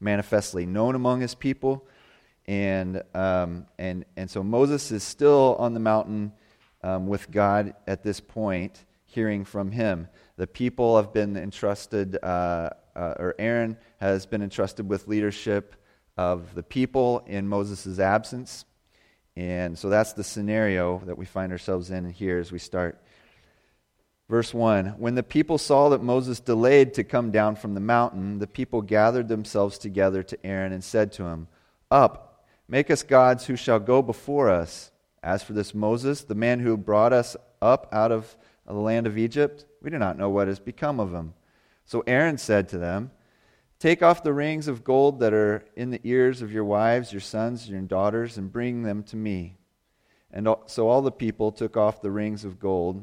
manifestly known among his people. And, um, and, and so Moses is still on the mountain um, with God at this point, hearing from him. The people have been entrusted, uh, uh, or Aaron has been entrusted with leadership of the people in Moses' absence. And so that's the scenario that we find ourselves in here as we start. Verse 1 When the people saw that Moses delayed to come down from the mountain, the people gathered themselves together to Aaron and said to him, Up, make us gods who shall go before us. As for this Moses, the man who brought us up out of the land of Egypt, we do not know what has become of him. So Aaron said to them, Take off the rings of gold that are in the ears of your wives, your sons, and your daughters, and bring them to me. And so all the people took off the rings of gold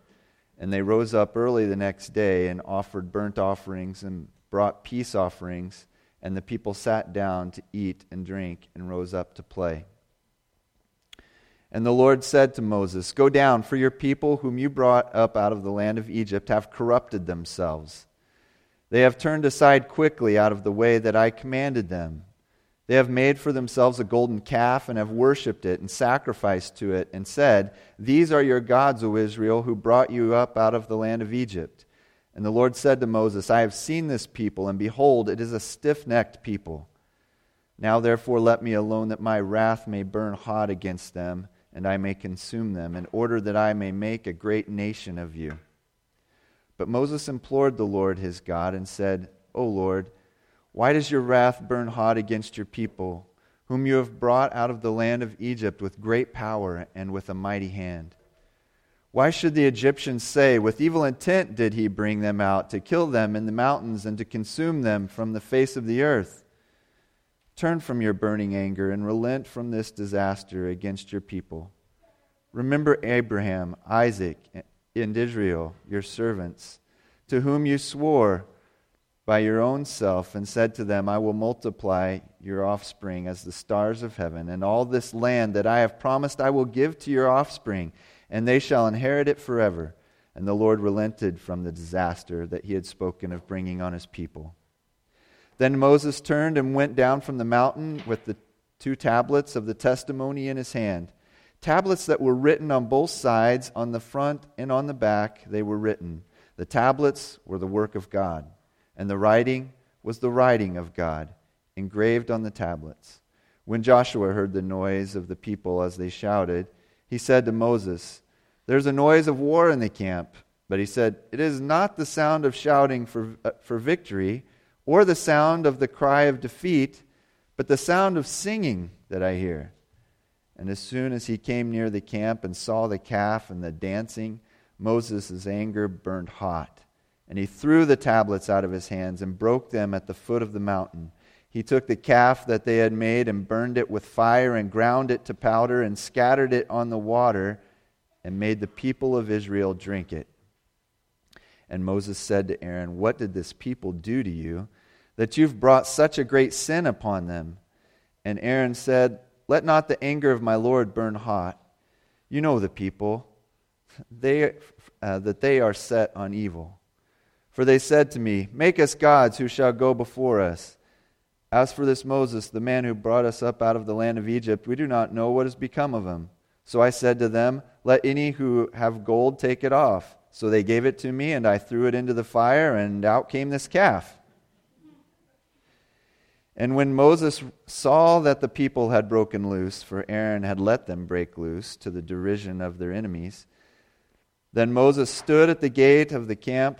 And they rose up early the next day and offered burnt offerings and brought peace offerings. And the people sat down to eat and drink and rose up to play. And the Lord said to Moses, Go down, for your people, whom you brought up out of the land of Egypt, have corrupted themselves. They have turned aside quickly out of the way that I commanded them. They have made for themselves a golden calf and have worshipped it and sacrificed to it and said, These are your gods, O Israel, who brought you up out of the land of Egypt. And the Lord said to Moses, I have seen this people, and behold, it is a stiff necked people. Now therefore let me alone, that my wrath may burn hot against them, and I may consume them, in order that I may make a great nation of you. But Moses implored the Lord his God and said, O Lord, why does your wrath burn hot against your people, whom you have brought out of the land of Egypt with great power and with a mighty hand? Why should the Egyptians say, With evil intent did he bring them out, to kill them in the mountains and to consume them from the face of the earth? Turn from your burning anger and relent from this disaster against your people. Remember Abraham, Isaac, and Israel, your servants, to whom you swore by your own self and said to them, I will multiply your offspring as the stars of heaven, and all this land that I have promised I will give to your offspring, and they shall inherit it forever. And the Lord relented from the disaster that he had spoken of bringing on his people. Then Moses turned and went down from the mountain with the two tablets of the testimony in his hand. Tablets that were written on both sides, on the front and on the back, they were written. The tablets were the work of God and the writing was the writing of God, engraved on the tablets. When Joshua heard the noise of the people as they shouted, he said to Moses, There's a noise of war in the camp. But he said, It is not the sound of shouting for, uh, for victory or the sound of the cry of defeat, but the sound of singing that I hear. And as soon as he came near the camp and saw the calf and the dancing, Moses' anger burned hot. And he threw the tablets out of his hands and broke them at the foot of the mountain. He took the calf that they had made and burned it with fire and ground it to powder and scattered it on the water and made the people of Israel drink it. And Moses said to Aaron, What did this people do to you that you've brought such a great sin upon them? And Aaron said, Let not the anger of my Lord burn hot. You know the people, they, uh, that they are set on evil. For they said to me, Make us gods who shall go before us. As for this Moses, the man who brought us up out of the land of Egypt, we do not know what has become of him. So I said to them, Let any who have gold take it off. So they gave it to me, and I threw it into the fire, and out came this calf. And when Moses saw that the people had broken loose, for Aaron had let them break loose to the derision of their enemies, then Moses stood at the gate of the camp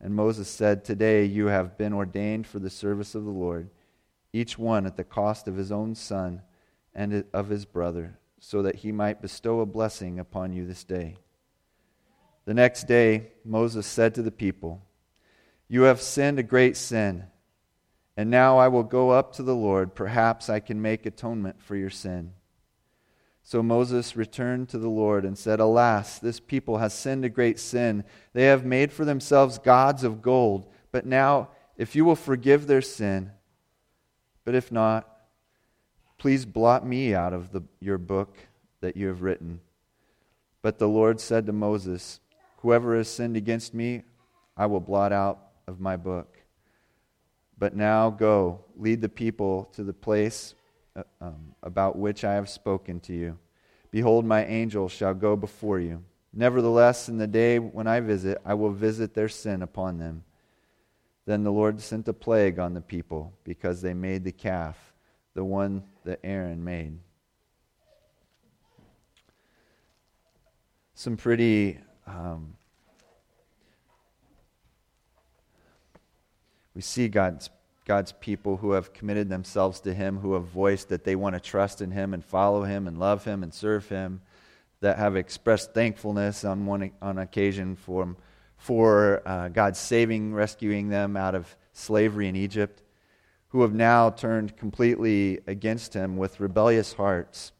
And Moses said, Today you have been ordained for the service of the Lord, each one at the cost of his own son and of his brother, so that he might bestow a blessing upon you this day. The next day, Moses said to the people, You have sinned a great sin, and now I will go up to the Lord. Perhaps I can make atonement for your sin. So Moses returned to the Lord and said, Alas, this people has sinned a great sin. They have made for themselves gods of gold. But now, if you will forgive their sin, but if not, please blot me out of the, your book that you have written. But the Lord said to Moses, Whoever has sinned against me, I will blot out of my book. But now go, lead the people to the place um, about which I have spoken to you. Behold, my angel shall go before you. Nevertheless, in the day when I visit, I will visit their sin upon them. Then the Lord sent a plague on the people because they made the calf, the one that Aaron made. Some pretty um, we see God's God's people who have committed themselves to Him, who have voiced that they want to trust in Him and follow Him and love Him and serve Him, that have expressed thankfulness on one on occasion for, for uh, God saving, rescuing them out of slavery in Egypt, who have now turned completely against Him with rebellious hearts.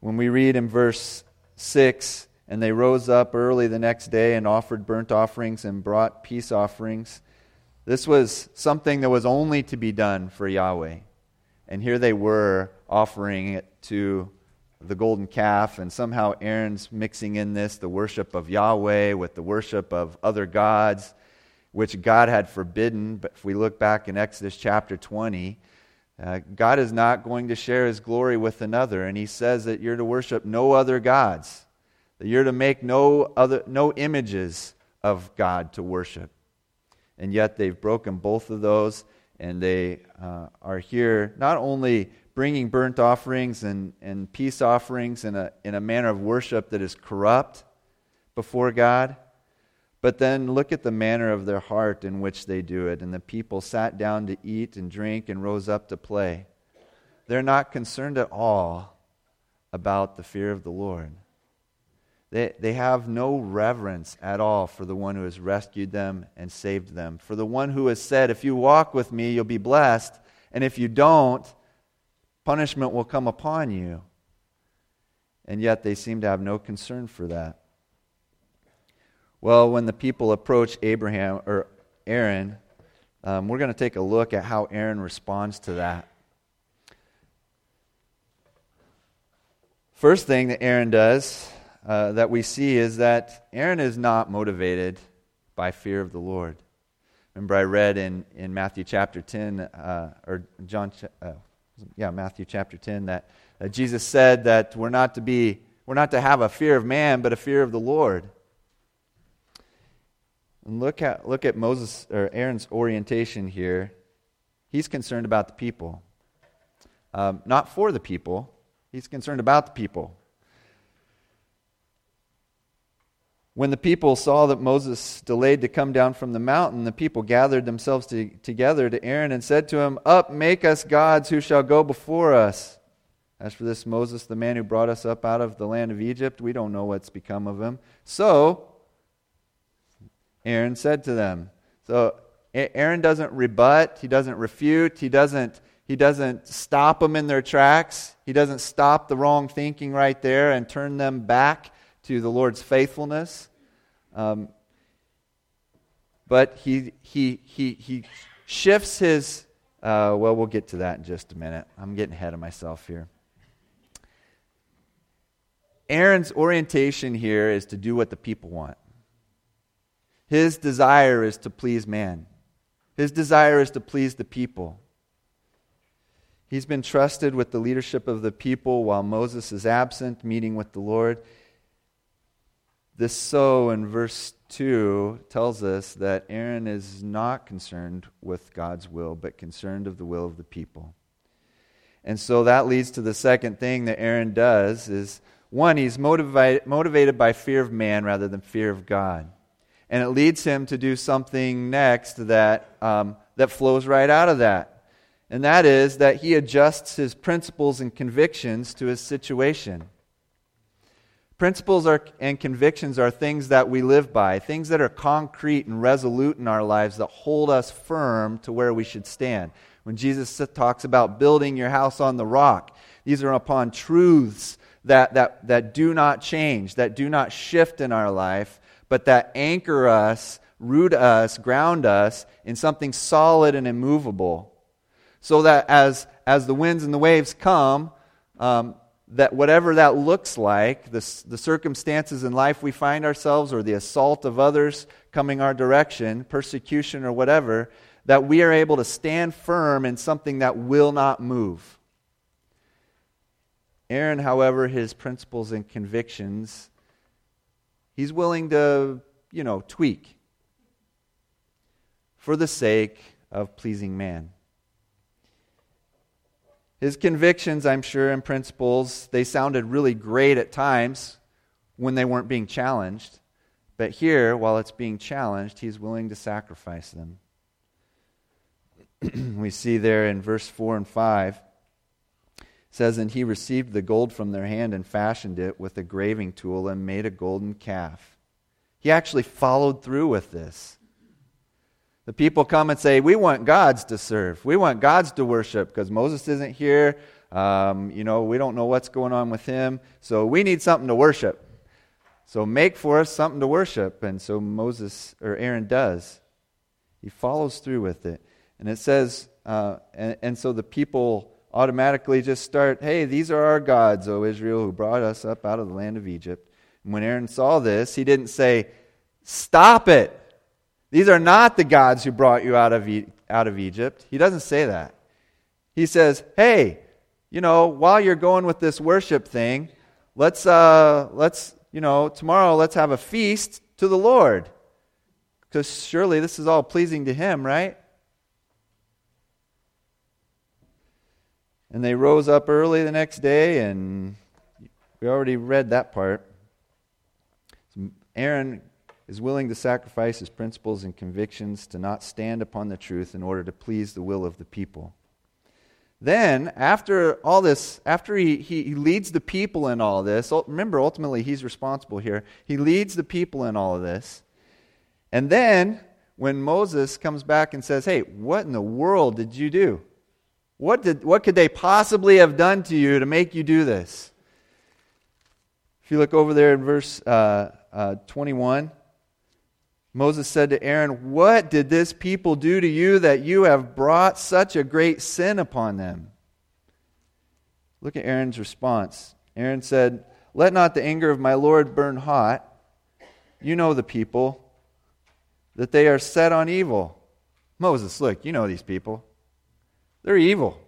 When we read in verse 6, and they rose up early the next day and offered burnt offerings and brought peace offerings this was something that was only to be done for Yahweh. And here they were offering it to the golden calf, and somehow Aaron's mixing in this the worship of Yahweh with the worship of other gods, which God had forbidden. But if we look back in Exodus chapter 20, uh, God is not going to share his glory with another, and he says that you're to worship no other gods, that you're to make no, other, no images of God to worship and yet they've broken both of those, and they uh, are here not only bringing burnt offerings and, and peace offerings in a, in a manner of worship that is corrupt before God, but then look at the manner of their heart in which they do it. And the people sat down to eat and drink and rose up to play. They're not concerned at all about the fear of the Lord. They, they have no reverence at all for the one who has rescued them and saved them. For the one who has said, If you walk with me, you'll be blessed, and if you don't, punishment will come upon you. And yet they seem to have no concern for that. Well, when the people approach Abraham or Aaron, um, we're going to take a look at how Aaron responds to that. First thing that Aaron does uh, that we see is that Aaron is not motivated by fear of the Lord. Remember, I read in, in Matthew chapter 10, uh, or John, uh, yeah, Matthew chapter 10, that Jesus said that we're not to be, we're not to have a fear of man, but a fear of the Lord. And look at, look at Moses or Aaron's orientation here. He's concerned about the people, um, not for the people. He's concerned about the people. When the people saw that Moses delayed to come down from the mountain, the people gathered themselves to, together to Aaron and said to him, Up, make us gods who shall go before us. As for this Moses, the man who brought us up out of the land of Egypt, we don't know what's become of him. So, Aaron said to them, So, Aaron doesn't rebut, he doesn't refute, he doesn't, he doesn't stop them in their tracks, he doesn't stop the wrong thinking right there and turn them back to the Lord's faithfulness. Um, but he, he, he, he shifts his, uh, well, we'll get to that in just a minute. I'm getting ahead of myself here. Aaron's orientation here is to do what the people want. His desire is to please man. His desire is to please the people. He's been trusted with the leadership of the people while Moses is absent, meeting with the Lord. This so in verse 2 tells us that Aaron is not concerned with God's will, but concerned of the will of the people. And so that leads to the second thing that Aaron does is one, he's motivated, motivated by fear of man rather than fear of God. And it leads him to do something next that, um, that flows right out of that. And that is that he adjusts his principles and convictions to his situation. Principles are, and convictions are things that we live by, things that are concrete and resolute in our lives that hold us firm to where we should stand. When Jesus talks about building your house on the rock, these are upon truths that, that, that do not change, that do not shift in our life, but that anchor us, root us, ground us in something solid and immovable. So that as, as the winds and the waves come, um, that whatever that looks like, the, the circumstances in life we find ourselves, or the assault of others coming our direction, persecution or whatever, that we are able to stand firm in something that will not move. Aaron, however, his principles and convictions, he's willing to, you know, tweak for the sake of pleasing man. His convictions, I'm sure, and principles, they sounded really great at times when they weren't being challenged. But here, while it's being challenged, he's willing to sacrifice them. we see there in verse 4 and 5 says and he received the gold from their hand and fashioned it with a graving tool and made a golden calf he actually followed through with this the people come and say, We want gods to serve. We want gods to worship because Moses isn't here. Um, you know, we don't know what's going on with him. So we need something to worship. So make for us something to worship. And so Moses, or Aaron does. He follows through with it. And it says, uh, and, and so the people automatically just start, Hey, these are our gods, O Israel, who brought us up out of the land of Egypt. And when Aaron saw this, he didn't say, Stop it. These are not the gods who brought you out of, e- out of Egypt. He doesn't say that. He says, hey, you know, while you're going with this worship thing, let's, uh, let's, you know, tomorrow let's have a feast to the Lord. Because surely this is all pleasing to Him, right? And they rose up early the next day, and we already read that part. Aaron is willing to sacrifice his principles and convictions to not stand upon the truth in order to please the will of the people. Then, after all this, after he, he, he leads the people in all this, remember, ultimately, he's responsible here. He leads the people in all of this. And then, when Moses comes back and says, Hey, what in the world did you do? What, did, what could they possibly have done to you to make you do this? If you look over there in verse uh, uh, 21, Moses said to Aaron, What did this people do to you that you have brought such a great sin upon them? Look at Aaron's response. Aaron said, Let not the anger of my Lord burn hot. You know the people, that they are set on evil. Moses, look, you know these people. They're evil.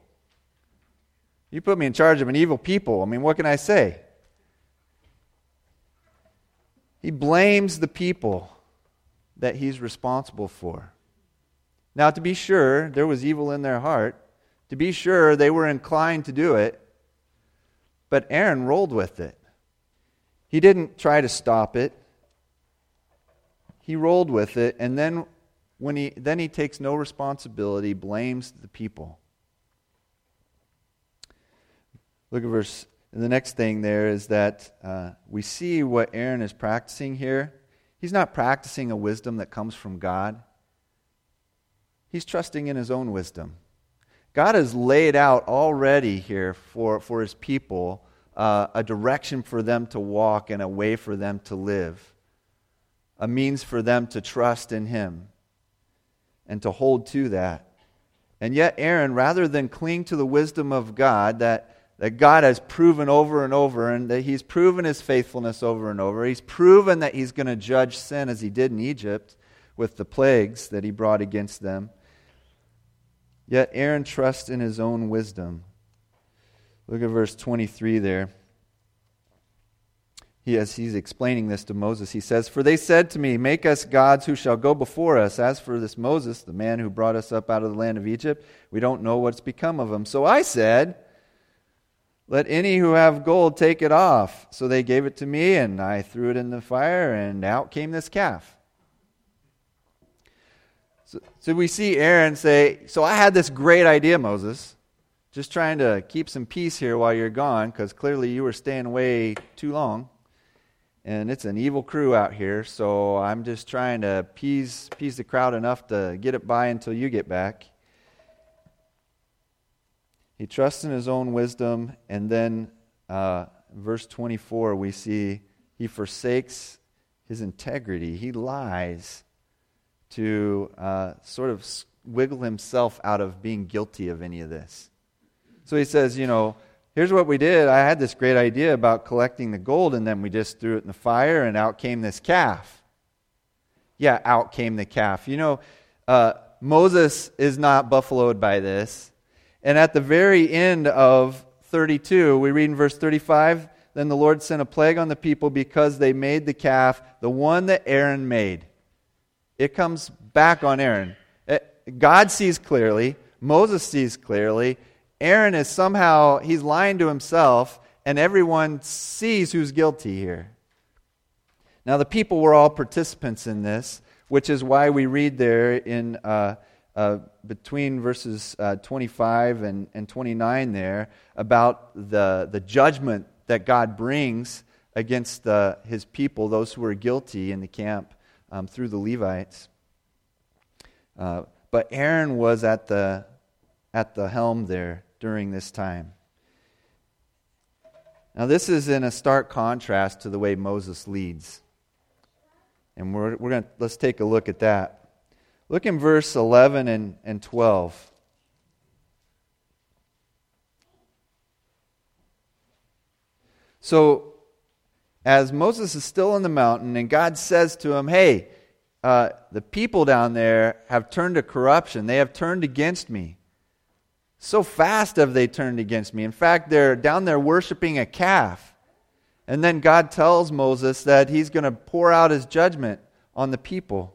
You put me in charge of an evil people. I mean, what can I say? He blames the people that he's responsible for. Now, to be sure, there was evil in their heart. To be sure, they were inclined to do it. But Aaron rolled with it. He didn't try to stop it. He rolled with it, and then when he then he takes no responsibility, blames the people. Look at verse. And the next thing there is that uh, we see what Aaron is practicing here He's not practicing a wisdom that comes from God. He's trusting in his own wisdom. God has laid out already here for, for his people uh, a direction for them to walk and a way for them to live, a means for them to trust in him and to hold to that. And yet, Aaron, rather than cling to the wisdom of God that that God has proven over and over, and that He's proven His faithfulness over and over. He's proven that He's going to judge sin as He did in Egypt with the plagues that He brought against them. Yet Aaron trusts in his own wisdom. Look at verse 23 there. He, as he's explaining this to Moses, he says, For they said to me, Make us gods who shall go before us. As for this Moses, the man who brought us up out of the land of Egypt, we don't know what's become of him. So I said, Let any who have gold take it off. So they gave it to me, and I threw it in the fire, and out came this calf. So, so we see Aaron say, So I had this great idea, Moses. Just trying to keep some peace here while you're gone, because clearly you were staying away too long. And it's an evil crew out here, so I'm just trying to appease, appease the crowd enough to get it by until you get back. He trusts in his own wisdom. And then, uh, verse 24, we see he forsakes his integrity. He lies to uh, sort of wiggle himself out of being guilty of any of this. So he says, you know, here's what we did. I had this great idea about collecting the gold, and then we just threw it in the fire, and out came this calf. Yeah, out came the calf. You know, uh, Moses is not buffaloed by this. And at the very end of 32, we read in verse 35 Then the Lord sent a plague on the people because they made the calf, the one that Aaron made. It comes back on Aaron. Eh, God sees clearly, Moses sees clearly. Aaron is somehow, he's lying to himself, and everyone sees who's guilty here. Now, the people were all participants in this, which is why we read there in. Uh, uh, between verses uh, 25 and, and 29 there about the, the judgment that God brings against the, his people, those who are guilty in the camp um, through the Levites. Uh, but Aaron was at the, at the helm there during this time. Now, this is in a stark contrast to the way Moses leads. And we're, we're going to let's take a look at that. Look in verse 11 and, and 12. So, as Moses is still in the mountain, and God says to him, Hey, uh, the people down there have turned to corruption. They have turned against me. So fast have they turned against me. In fact, they're down there worshiping a calf. And then God tells Moses that he's going to pour out his judgment on the people.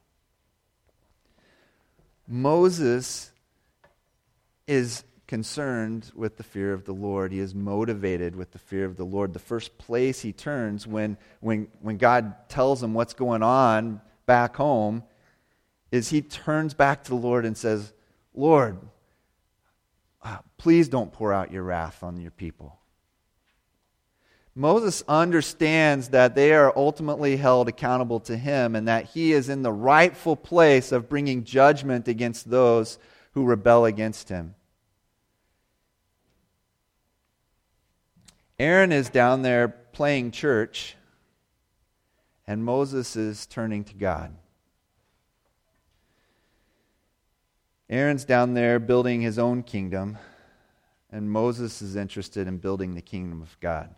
Moses is concerned with the fear of the Lord. He is motivated with the fear of the Lord. The first place he turns when, when, when God tells him what's going on back home is he turns back to the Lord and says, Lord, uh, please don't pour out your wrath on your people. Moses understands that they are ultimately held accountable to him and that he is in the rightful place of bringing judgment against those who rebel against him. Aaron is down there playing church, and Moses is turning to God. Aaron's down there building his own kingdom, and Moses is interested in building the kingdom of God.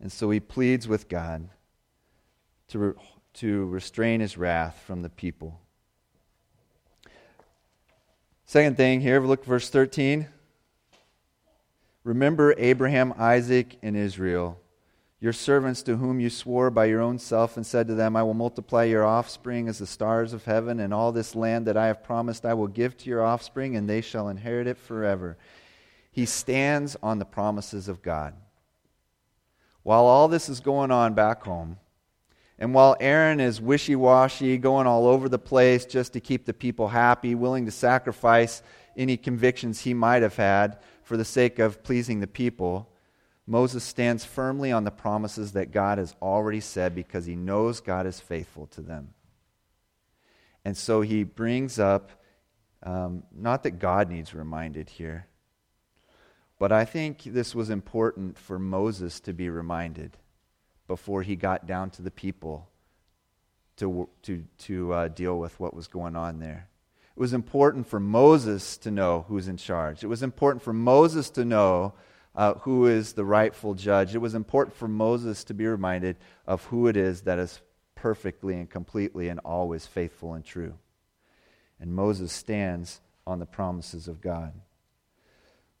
And so he pleads with God to, re- to restrain his wrath from the people. Second thing here, look verse 13. Remember Abraham, Isaac, and Israel, your servants to whom you swore by your own self and said to them, I will multiply your offspring as the stars of heaven, and all this land that I have promised I will give to your offspring, and they shall inherit it forever. He stands on the promises of God while all this is going on back home, and while Aaron is wishy washy, going all over the place just to keep the people happy, willing to sacrifice any convictions he might have had for the sake of pleasing the people, Moses stands firmly on the promises that God has already said because he knows God is faithful to them. And so he brings up, um, not that God needs reminded here, but I think this was important for Moses to be reminded before he got down to the people to, to, to uh, deal with what was going on there. It was important for Moses to know who's in charge. It was important for Moses to know uh, who is the rightful judge. It was important for Moses to be reminded of who it is that is perfectly and completely and always faithful and true. And Moses stands on the promises of God.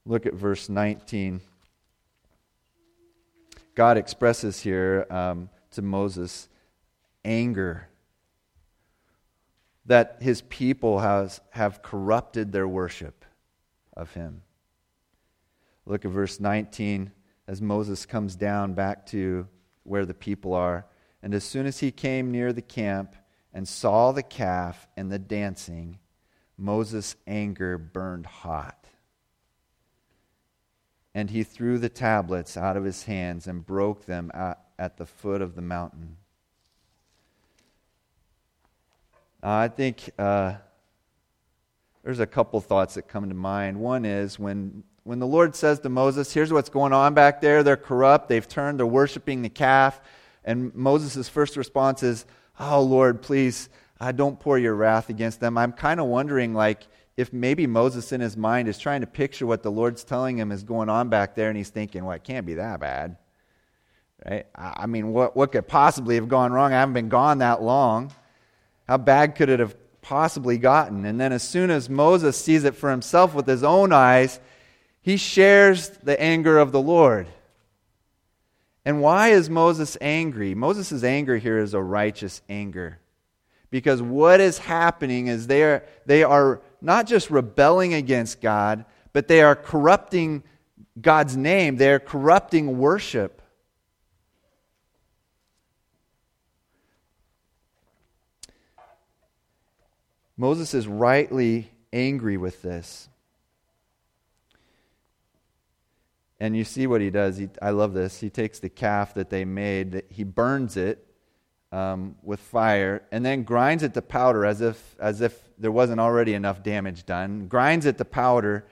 Look at verse 19. God expresses here um, to Moses anger that his people has, have corrupted their worship of him. Look at verse 19 as Moses comes down back to where the people are. And as soon as he came near the camp and saw the calf and the dancing, Moses' anger burned hot. And he threw the tablets out of his hands and broke them at, the foot of the mountain. Uh, I think uh, there's a couple thoughts that come to mind. One is when when the Lord says to Moses, Here's what's going on back there, they're corrupt, they've turned They're worshiping the calf. And Moses' first response is, Oh, Lord, please, uh, don't pour your wrath against them. I'm kind of wondering, like, if maybe Moses in his mind is trying to picture what the Lord's telling him is going on back there, and he's thinking, Well, it can't be that bad. Right? I mean, what, what could possibly have gone wrong? I haven't been gone that long. How bad could it have possibly gotten? And then, as soon as Moses sees it for himself with his own eyes, he shares the anger of the Lord. And why is Moses angry? Moses' anger here is a righteous anger. Because what is happening is they are, they are not just rebelling against God, but they are corrupting God's name. They are corrupting worship. Moses is rightly angry with this. And you see what he does. He, I love this. He takes the calf that they made, he burns it um, with fire, and then grinds it to powder as if, as if there wasn't already enough damage done. Grinds it to powder,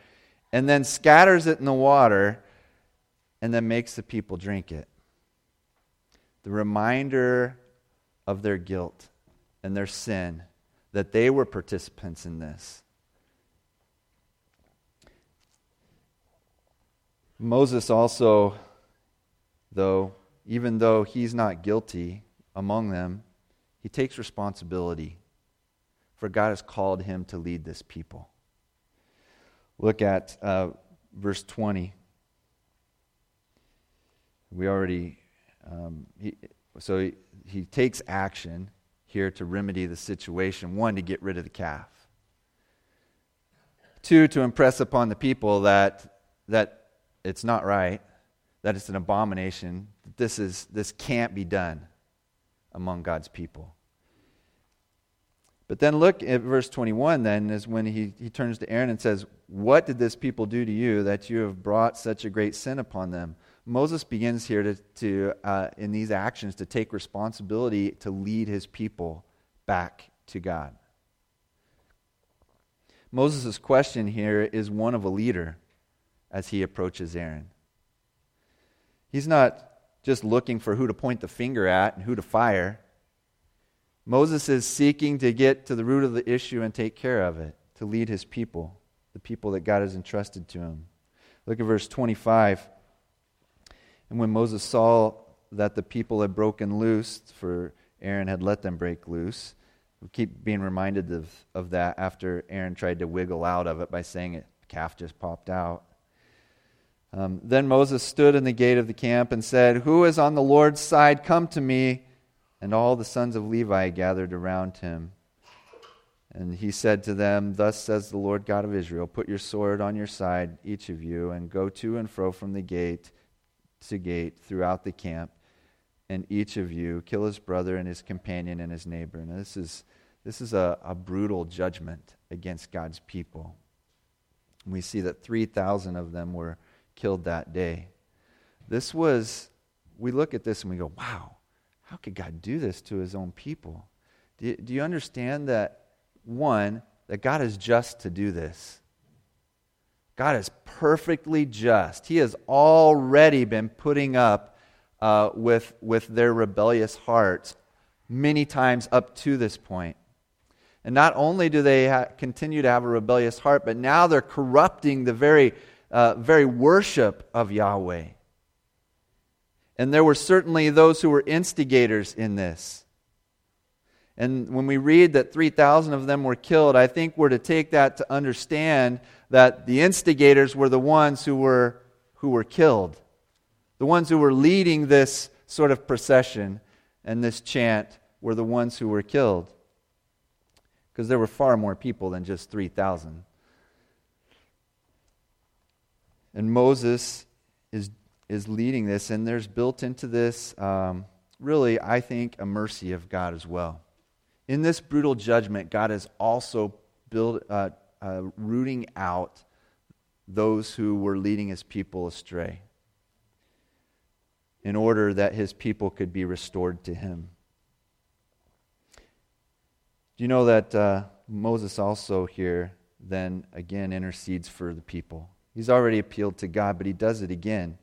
and then scatters it in the water, and then makes the people drink it. The reminder of their guilt and their sin, that they were participants in this. Moses also, though, even though he's not guilty among them, he takes responsibility, for God has called him to lead this people. Look at uh, verse 20. We already, um, he, so he, he takes action here to remedy the situation. One, to get rid of the calf. Two, to impress upon the people that, that it's not right, that it's an abomination, that this, is, this can't be done among God's people. But then look at verse 21, then, is when he, he turns to Aaron and says, What did this people do to you that you have brought such a great sin upon them? Moses begins here to, to uh, in these actions, to take responsibility to lead his people back to God. Moses' question here is one of a leader as he approaches Aaron. He's not just looking for who to point the finger at and who to fire. Moses is seeking to get to the root of the issue and take care of it, to lead his people, the people that God has entrusted to him. Look at verse 25. And when Moses saw that the people had broken loose, for Aaron had let them break loose, we keep being reminded of, of that after Aaron tried to wiggle out of it by saying it, calf just popped out. Um, then Moses stood in the gate of the camp and said, Who is on the Lord's side? Come to me. And all the sons of Levi gathered around him. And he said to them, Thus says the Lord God of Israel Put your sword on your side, each of you, and go to and fro from the gate to gate throughout the camp. And each of you kill his brother and his companion and his neighbor. And this is, this is a, a brutal judgment against God's people. we see that 3,000 of them were killed that day. This was, we look at this and we go, wow, how could God do this to his own people? Do you, do you understand that, one, that God is just to do this? God is perfectly just. He has already been putting up uh, with, with their rebellious hearts many times up to this point. And not only do they ha- continue to have a rebellious heart, but now they're corrupting the very uh, very worship of Yahweh. And there were certainly those who were instigators in this. And when we read that 3,000 of them were killed, I think we're to take that to understand that the instigators were the ones who were, who were killed, the ones who were leading this sort of procession and this chant were the ones who were killed. Because there were far more people than just 3,000. And Moses is, is leading this, and there's built into this, um, really, I think, a mercy of God as well. In this brutal judgment, God is also build, uh, uh, rooting out those who were leading his people astray in order that his people could be restored to him. Do you know that uh, Moses also here then again intercedes for the people? He's already appealed to God, but he does it again.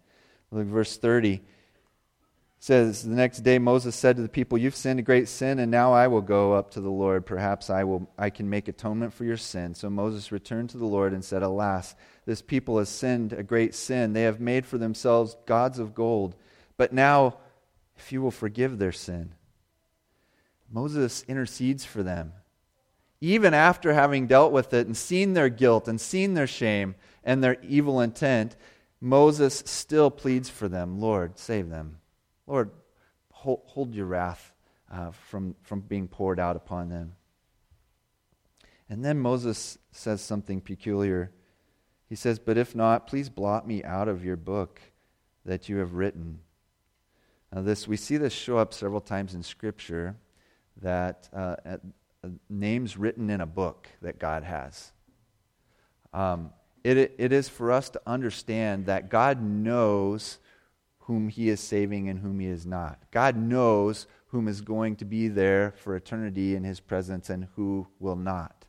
Look, verse 30 says, The next day Moses said to the people, You've sinned a great sin, and now I will go up to the Lord. Perhaps I, will, I can make atonement for your sin. So Moses returned to the Lord and said, Alas, this people has sinned a great sin. They have made for themselves gods of gold but now, if you will forgive their sin, Moses intercedes for them. Even after having dealt with it and seen their guilt and seen their shame and their evil intent, Moses still pleads for them Lord, save them. Lord, hold, hold your wrath uh, from, from being poured out upon them. And then Moses says something peculiar. He says, But if not, please blot me out of your book that you have written. Now, this we see this show up several times in Scripture that uh, uh, names written in a book that God has. Um, it, it is for us to understand that God knows whom He is saving and whom He is not. God knows whom is going to be there for eternity in His presence and who will not.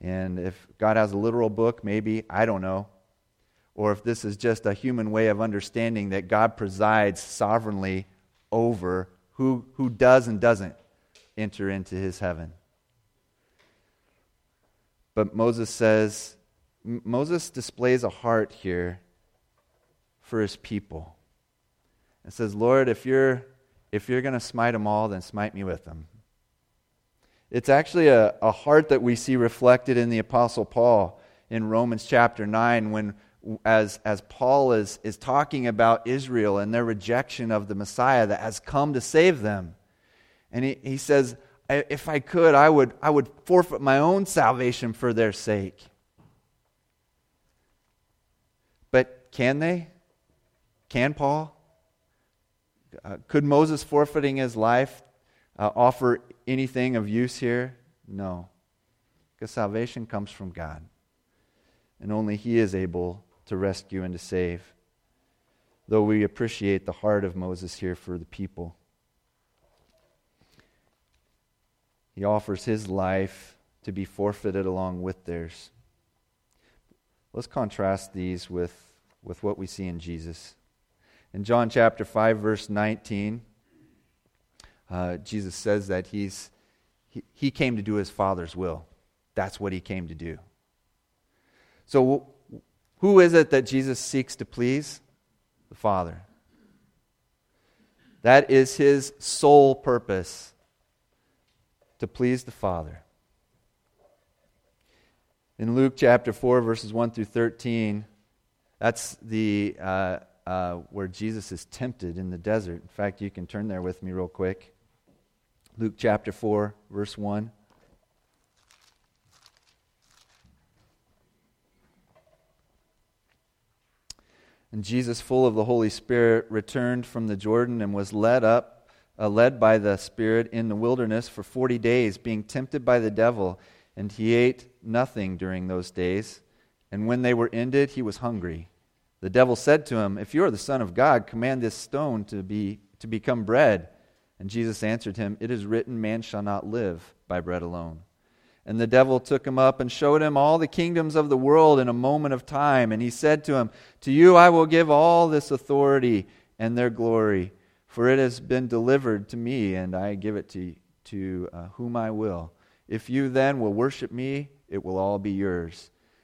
And if God has a literal book, maybe, I don't know or if this is just a human way of understanding that God presides sovereignly over who, who does and doesn't enter into his heaven. But Moses says, Moses displays a heart here for his people. It says, Lord, if you're, if you're going to smite them all, then smite me with them. It's actually a, a heart that we see reflected in the Apostle Paul in Romans chapter 9 when as, as Paul is, is talking about Israel and their rejection of the Messiah that has come to save them. And he, he says, If I could, I would, I would forfeit my own salvation for their sake. But can they? Can Paul? Uh, could Moses forfeiting his life uh, offer anything of use here? No. Because salvation comes from God. And only He is able to rescue and to save. Though we appreciate the heart of Moses here for the people, he offers his life to be forfeited along with theirs. Let's contrast these with, with what we see in Jesus. In John chapter 5, verse 19, uh, Jesus says that he's, he, he came to do his Father's will. That's what he came to do. So, who is it that Jesus seeks to please? The Father. That is his sole purpose to please the Father. In Luke chapter 4, verses 1 through 13, that's the, uh, uh, where Jesus is tempted in the desert. In fact, you can turn there with me real quick. Luke chapter 4, verse 1. And Jesus, full of the Holy Spirit, returned from the Jordan and was led up, uh, led by the Spirit in the wilderness for 40 days, being tempted by the devil. And he ate nothing during those days. And when they were ended, he was hungry. The devil said to him, If you are the Son of God, command this stone to, be, to become bread. And Jesus answered him, It is written, Man shall not live by bread alone. And the devil took him up and showed him all the kingdoms of the world in a moment of time. And he said to him, To you I will give all this authority and their glory, for it has been delivered to me, and I give it to, to uh, whom I will. If you then will worship me, it will all be yours.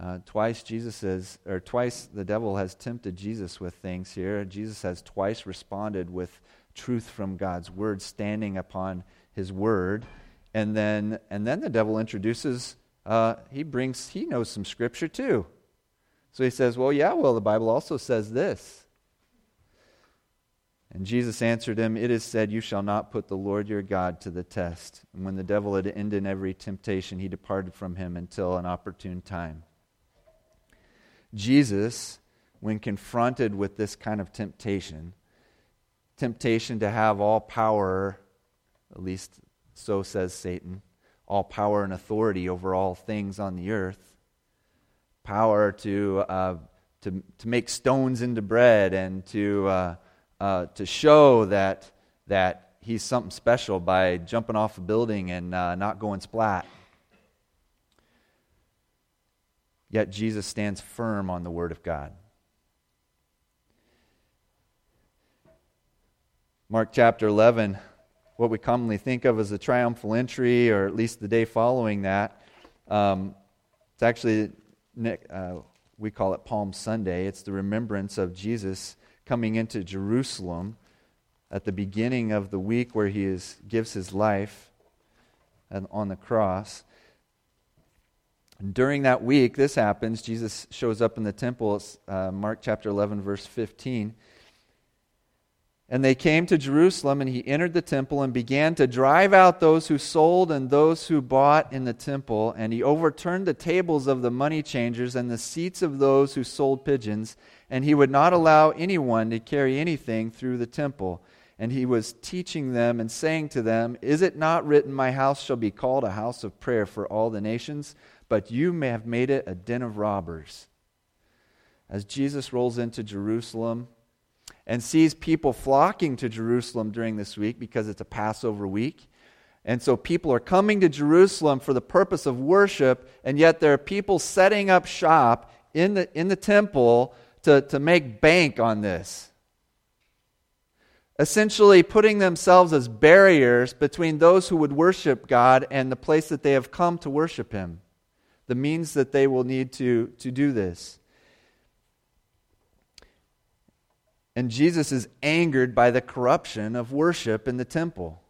Uh, twice Jesus says, or twice the devil has tempted Jesus with things here. Jesus has twice responded with truth from God's word, standing upon His word. And then and then the devil introduces uh, he brings he knows some scripture too. So he says well yeah well the bible also says this. And jesus answered him it is said you shall not put the lord your god to the test. And when the devil had ended every temptation he departed from him until an opportune time jesus when confronted with this kind of temptation temptation to have all power at least so says Satan, all power and authority over all things on the earth, power to, uh, to, to make stones into bread and to, uh, uh, to show that, that he's something special by jumping off a building and uh, not going splat. Yet Jesus stands firm on the Word of God. Mark chapter 11 what we commonly think of as a triumphal entry, or at least the day following that. Um, it's actually, uh, we call it Palm Sunday. It's the remembrance of Jesus coming into Jerusalem at the beginning of the week where he is, gives his life and on the cross. During that week, this happens. Jesus shows up in the temple. Uh, Mark chapter 11, verse 15. And they came to Jerusalem, and he entered the temple and began to drive out those who sold and those who bought in the temple. And he overturned the tables of the money changers and the seats of those who sold pigeons. And he would not allow anyone to carry anything through the temple. And he was teaching them and saying to them, Is it not written, My house shall be called a house of prayer for all the nations? But you may have made it a den of robbers. As Jesus rolls into Jerusalem, and sees people flocking to Jerusalem during this week because it's a Passover week. And so people are coming to Jerusalem for the purpose of worship, and yet there are people setting up shop in the, in the temple to, to make bank on this. Essentially, putting themselves as barriers between those who would worship God and the place that they have come to worship Him, the means that they will need to, to do this. And Jesus is angered by the corruption of worship in the temple.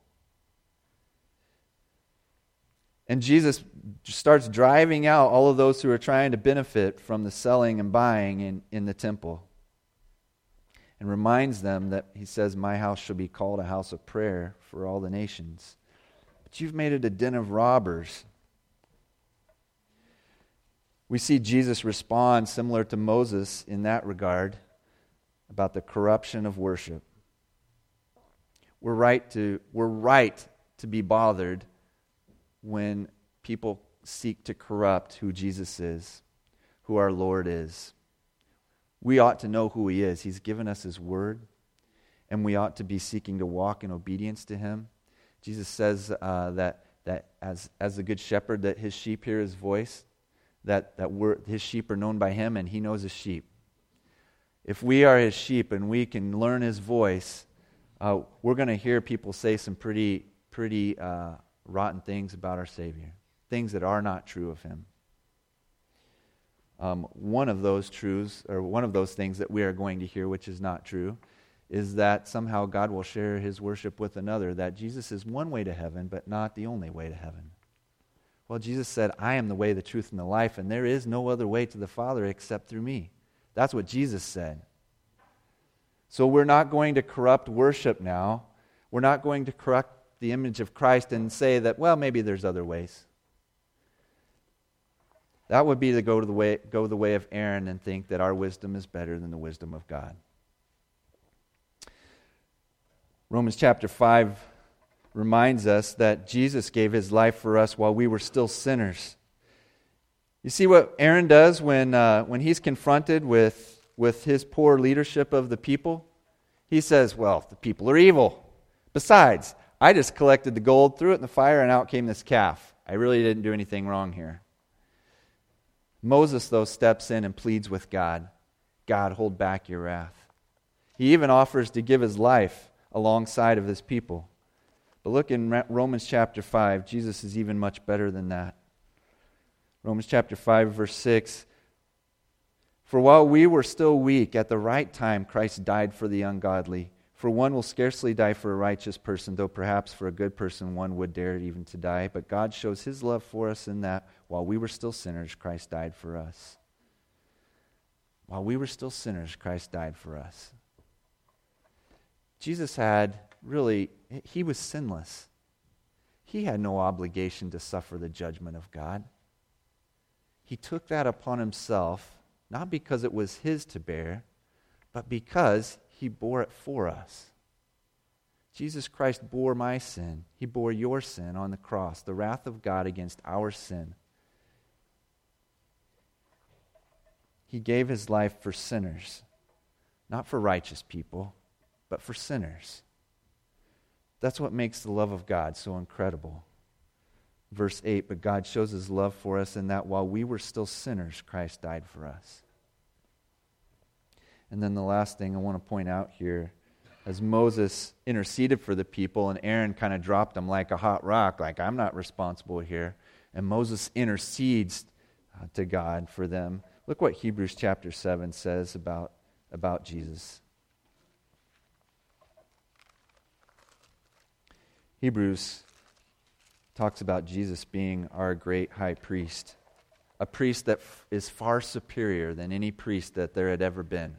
And Jesus starts driving out all of those who are trying to benefit from the selling and buying in, in the temple. And reminds them that he says, My house shall be called a house of prayer for all the nations. But you've made it a den of robbers. We see Jesus respond similar to Moses in that regard about the corruption of worship. We're right to, we're right to be bothered when people seek to corrupt who Jesus is, who our Lord is. We ought to know who He is. He's given us His word, and we ought to be seeking to walk in obedience to Him. Jesus says uh, that, that as, as the good shepherd, that His sheep hear His voice, that, that His sheep are known by Him, and He knows His sheep if we are his sheep and we can learn his voice, uh, we're going to hear people say some pretty, pretty uh, rotten things about our Savior, things that are not true of him. Um, one of those truths, or one of those things that we are going to hear, which is not true, is that somehow God will share his worship with another, that Jesus is one way to heaven, but not the only way to heaven. Well, Jesus said, I am the way, the truth, and the life, and there is no other way to the Father except through me. That's what Jesus said. So we're not going to corrupt worship now. We're not going to corrupt the image of Christ and say that, well, maybe there's other ways. That would be to go, to the way, go the way of Aaron and think that our wisdom is better than the wisdom of God. Romans chapter 5 reminds us that Jesus gave his life for us while we were still sinners. You see what Aaron does when, uh, when he's confronted with, with his poor leadership of the people? He says, Well, the people are evil. Besides, I just collected the gold, threw it in the fire, and out came this calf. I really didn't do anything wrong here. Moses, though, steps in and pleads with God God, hold back your wrath. He even offers to give his life alongside of his people. But look in Romans chapter 5, Jesus is even much better than that. Romans chapter 5, verse 6 For while we were still weak, at the right time Christ died for the ungodly. For one will scarcely die for a righteous person, though perhaps for a good person one would dare even to die. But God shows his love for us in that while we were still sinners, Christ died for us. While we were still sinners, Christ died for us. Jesus had really, he was sinless. He had no obligation to suffer the judgment of God. He took that upon himself, not because it was his to bear, but because he bore it for us. Jesus Christ bore my sin. He bore your sin on the cross, the wrath of God against our sin. He gave his life for sinners, not for righteous people, but for sinners. That's what makes the love of God so incredible. Verse 8 But God shows his love for us in that while we were still sinners, Christ died for us. And then the last thing I want to point out here as Moses interceded for the people and Aaron kind of dropped him like a hot rock, like, I'm not responsible here. And Moses intercedes uh, to God for them. Look what Hebrews chapter 7 says about, about Jesus. Hebrews talks about Jesus being our great high priest, a priest that f- is far superior than any priest that there had ever been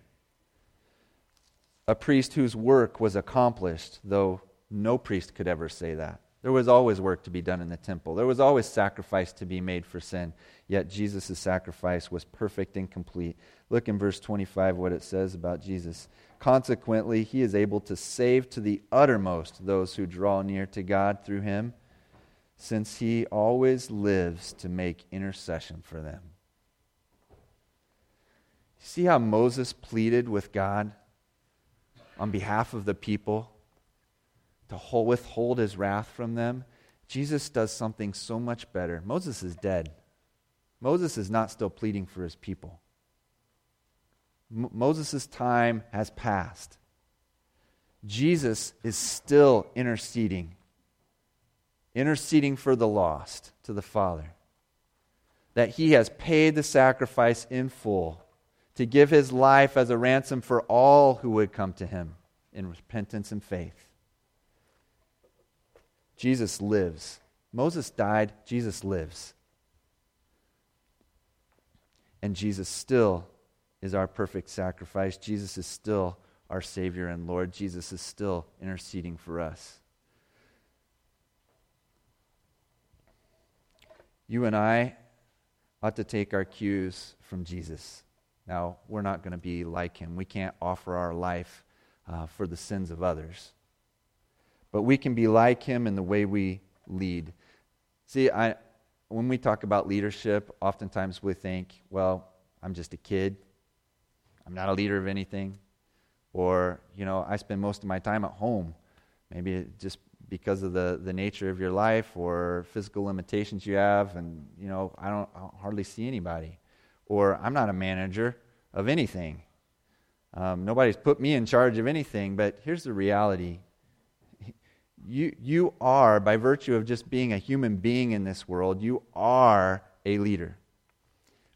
a priest whose work was accomplished, though no priest could ever say that. There was always work to be done in the temple. There was always sacrifice to be made for sin. Yet Jesus' sacrifice was perfect and complete. Look in verse 25 what it says about Jesus. Consequently, he is able to save to the uttermost those who draw near to God through him, since he always lives to make intercession for them. See how Moses pleaded with God on behalf of the people to withhold his wrath from them, Jesus does something so much better. Moses is dead. Moses is not still pleading for his people. M- Moses' time has passed. Jesus is still interceding, interceding for the lost to the Father. That he has paid the sacrifice in full to give his life as a ransom for all who would come to him in repentance and faith. Jesus lives. Moses died, Jesus lives. And Jesus still is our perfect sacrifice. Jesus is still our Savior and Lord. Jesus is still interceding for us. You and I ought to take our cues from Jesus. Now, we're not going to be like him. We can't offer our life uh, for the sins of others. But we can be like him in the way we lead. See, I, when we talk about leadership, oftentimes we think, well, I'm just a kid. I'm not a leader of anything. Or, you know, I spend most of my time at home. Maybe just because of the, the nature of your life or physical limitations you have, and, you know, I don't, I don't hardly see anybody or I'm not a manager of anything. Um, nobody's put me in charge of anything, but here's the reality. You, you are, by virtue of just being a human being in this world, you are a leader.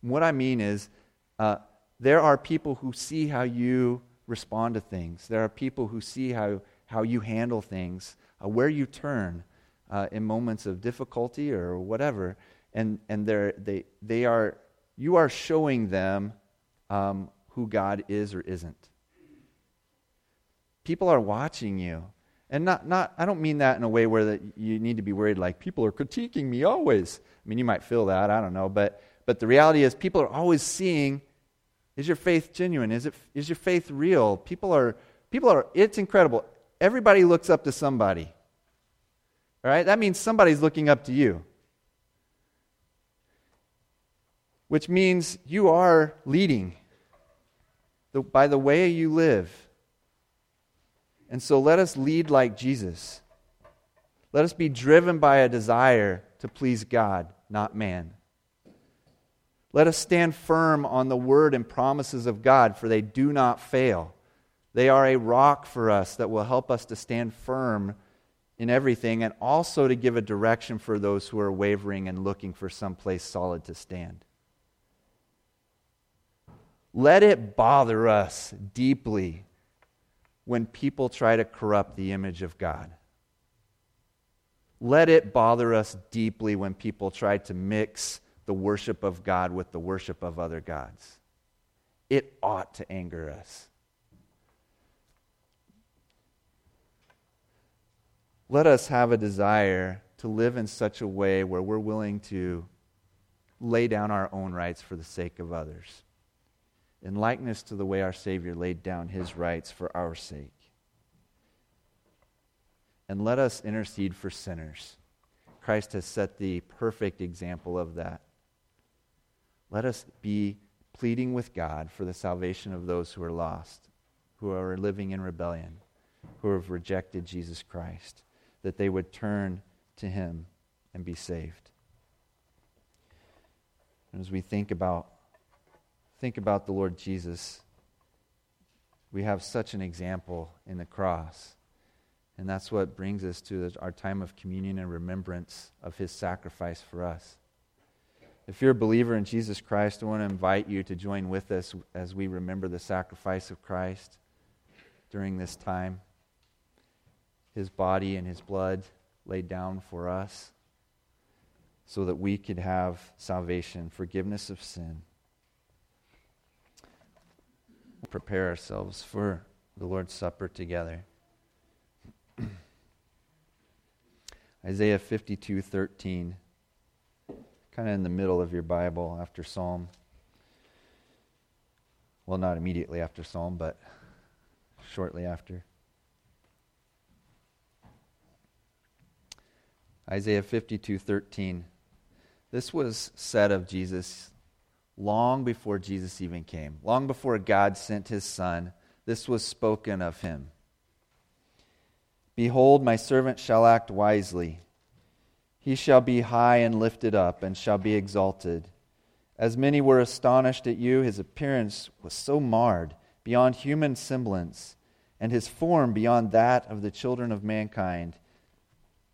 And what I mean is, uh, there are people who see how you respond to things. There are people who see how, how you handle things, uh, where you turn uh, in moments of difficulty or whatever. And, and they, they are you are showing them um, who God is or isn't. People are watching you. And not, not, I don't mean that in a way where that you need to be worried like people are critiquing me always. I mean, you might feel that, I don't know. But, but the reality is, people are always seeing is your faith genuine? Is, it, is your faith real? People are, people are, it's incredible. Everybody looks up to somebody. All right? That means somebody's looking up to you. which means you are leading the, by the way you live. And so let us lead like Jesus. Let us be driven by a desire to please God, not man. Let us stand firm on the word and promises of God, for they do not fail. They are a rock for us that will help us to stand firm in everything and also to give a direction for those who are wavering and looking for some place solid to stand. Let it bother us deeply when people try to corrupt the image of God. Let it bother us deeply when people try to mix the worship of God with the worship of other gods. It ought to anger us. Let us have a desire to live in such a way where we're willing to lay down our own rights for the sake of others, in likeness to the way our Savior laid down his rights for our sake. And let us intercede for sinners. Christ has set the perfect example of that. Let us be pleading with God for the salvation of those who are lost, who are living in rebellion, who have rejected Jesus Christ, that they would turn to Him and be saved. And as we think about think about the Lord Jesus, we have such an example in the cross. And that's what brings us to our time of communion and remembrance of his sacrifice for us. If you're a believer in Jesus Christ, I want to invite you to join with us as we remember the sacrifice of Christ during this time. His body and his blood laid down for us so that we could have salvation, forgiveness of sin. Prepare ourselves for the Lord's Supper together. Isaiah 52 13 kind of in the middle of your Bible after Psalm. Well, not immediately after Psalm, but shortly after. Isaiah 52:13. This was said of Jesus long before Jesus even came. Long before God sent his son, this was spoken of him. Behold, my servant shall act wisely. He shall be high and lifted up, and shall be exalted. As many were astonished at you, his appearance was so marred, beyond human semblance, and his form beyond that of the children of mankind.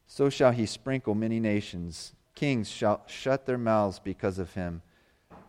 So shall he sprinkle many nations. Kings shall shut their mouths because of him.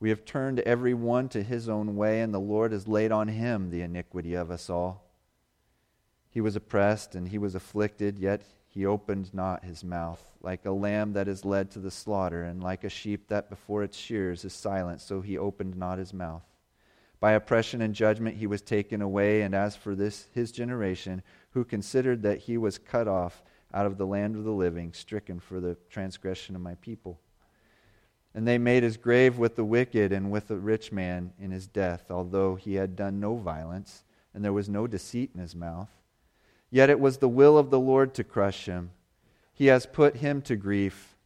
We have turned every one to his own way, and the Lord has laid on him the iniquity of us all. He was oppressed and he was afflicted, yet he opened not his mouth. Like a lamb that is led to the slaughter, and like a sheep that before its shears is silent, so he opened not his mouth. By oppression and judgment he was taken away, and as for this his generation, who considered that he was cut off out of the land of the living, stricken for the transgression of my people. And they made his grave with the wicked and with the rich man in his death, although he had done no violence, and there was no deceit in his mouth. Yet it was the will of the Lord to crush him. He has put him to grief.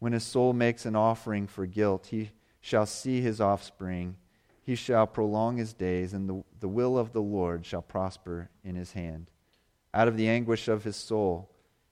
When his soul makes an offering for guilt, he shall see his offspring. He shall prolong his days, and the, the will of the Lord shall prosper in his hand. Out of the anguish of his soul,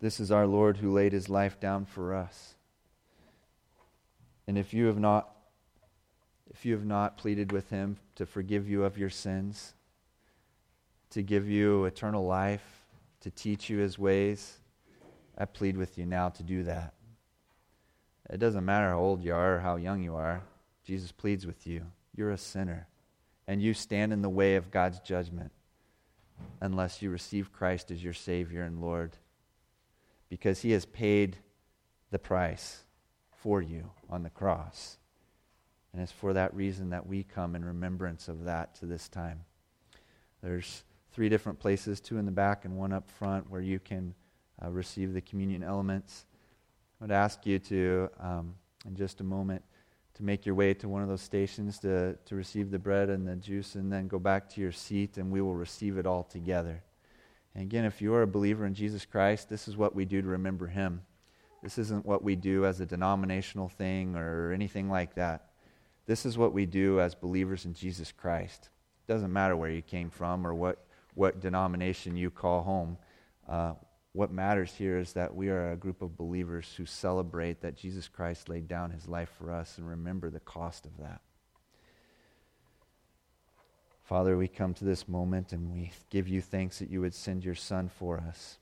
This is our Lord who laid his life down for us. And if you have not if you have not pleaded with him to forgive you of your sins, to give you eternal life, to teach you his ways, I plead with you now to do that. It doesn't matter how old you are or how young you are. Jesus pleads with you. You're a sinner, and you stand in the way of God's judgment unless you receive Christ as your Savior and Lord, because He has paid the price for you on the cross. And it's for that reason that we come in remembrance of that to this time. There's three different places two in the back and one up front where you can uh, receive the communion elements. I would ask you to, um, in just a moment, to make your way to one of those stations to, to receive the bread and the juice and then go back to your seat and we will receive it all together. And again, if you are a believer in Jesus Christ, this is what we do to remember Him. This isn't what we do as a denominational thing or anything like that. This is what we do as believers in Jesus Christ. It doesn't matter where you came from or what, what denomination you call home. Uh, what matters here is that we are a group of believers who celebrate that Jesus Christ laid down his life for us and remember the cost of that. Father, we come to this moment and we give you thanks that you would send your Son for us,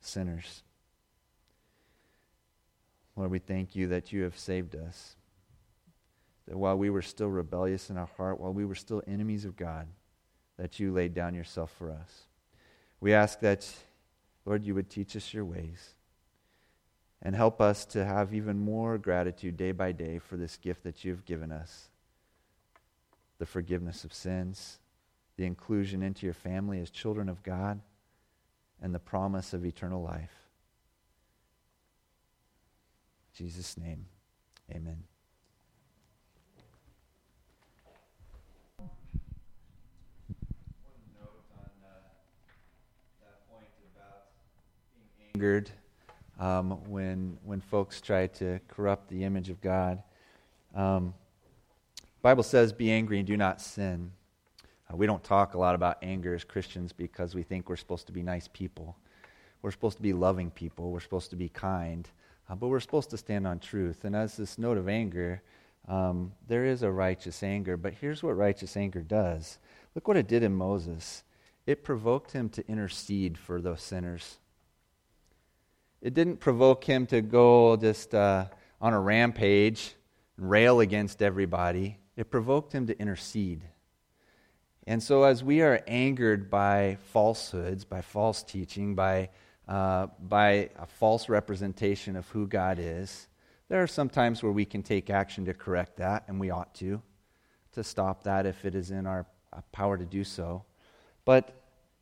sinners. Lord, we thank you that you have saved us. That while we were still rebellious in our heart, while we were still enemies of God, that you laid down yourself for us. We ask that Lord, you would teach us your ways and help us to have even more gratitude day by day for this gift that you've given us the forgiveness of sins, the inclusion into your family as children of God, and the promise of eternal life. In Jesus' name, amen. Uh that point about being angered um, when, when folks try to corrupt the image of God. Um, Bible says, be angry and do not sin. Uh, we don't talk a lot about anger as Christians because we think we're supposed to be nice people. We're supposed to be loving people. We're supposed to be kind. Uh, but we're supposed to stand on truth. And as this note of anger, um, there is a righteous anger. But here's what righteous anger does look what it did in Moses it provoked him to intercede for those sinners. It didn't provoke him to go just uh, on a rampage and rail against everybody. It provoked him to intercede. And so, as we are angered by falsehoods, by false teaching, by, uh, by a false representation of who God is, there are some times where we can take action to correct that, and we ought to, to stop that if it is in our uh, power to do so. But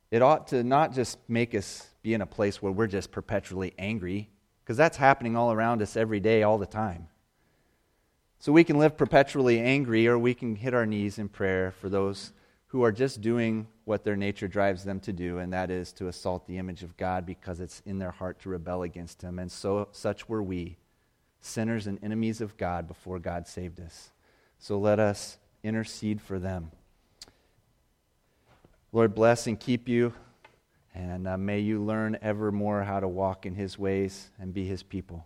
it ought to not just make us be in a place where we're just perpetually angry, because that's happening all around us every day, all the time. So we can live perpetually angry, or we can hit our knees in prayer for those who are just doing what their nature drives them to do, and that is to assault the image of God because it's in their heart to rebel against Him. And so, such were we, sinners and enemies of God before God saved us. So let us intercede for them. Lord, bless and keep you. And uh, may you learn ever more how to walk in his ways and be his people.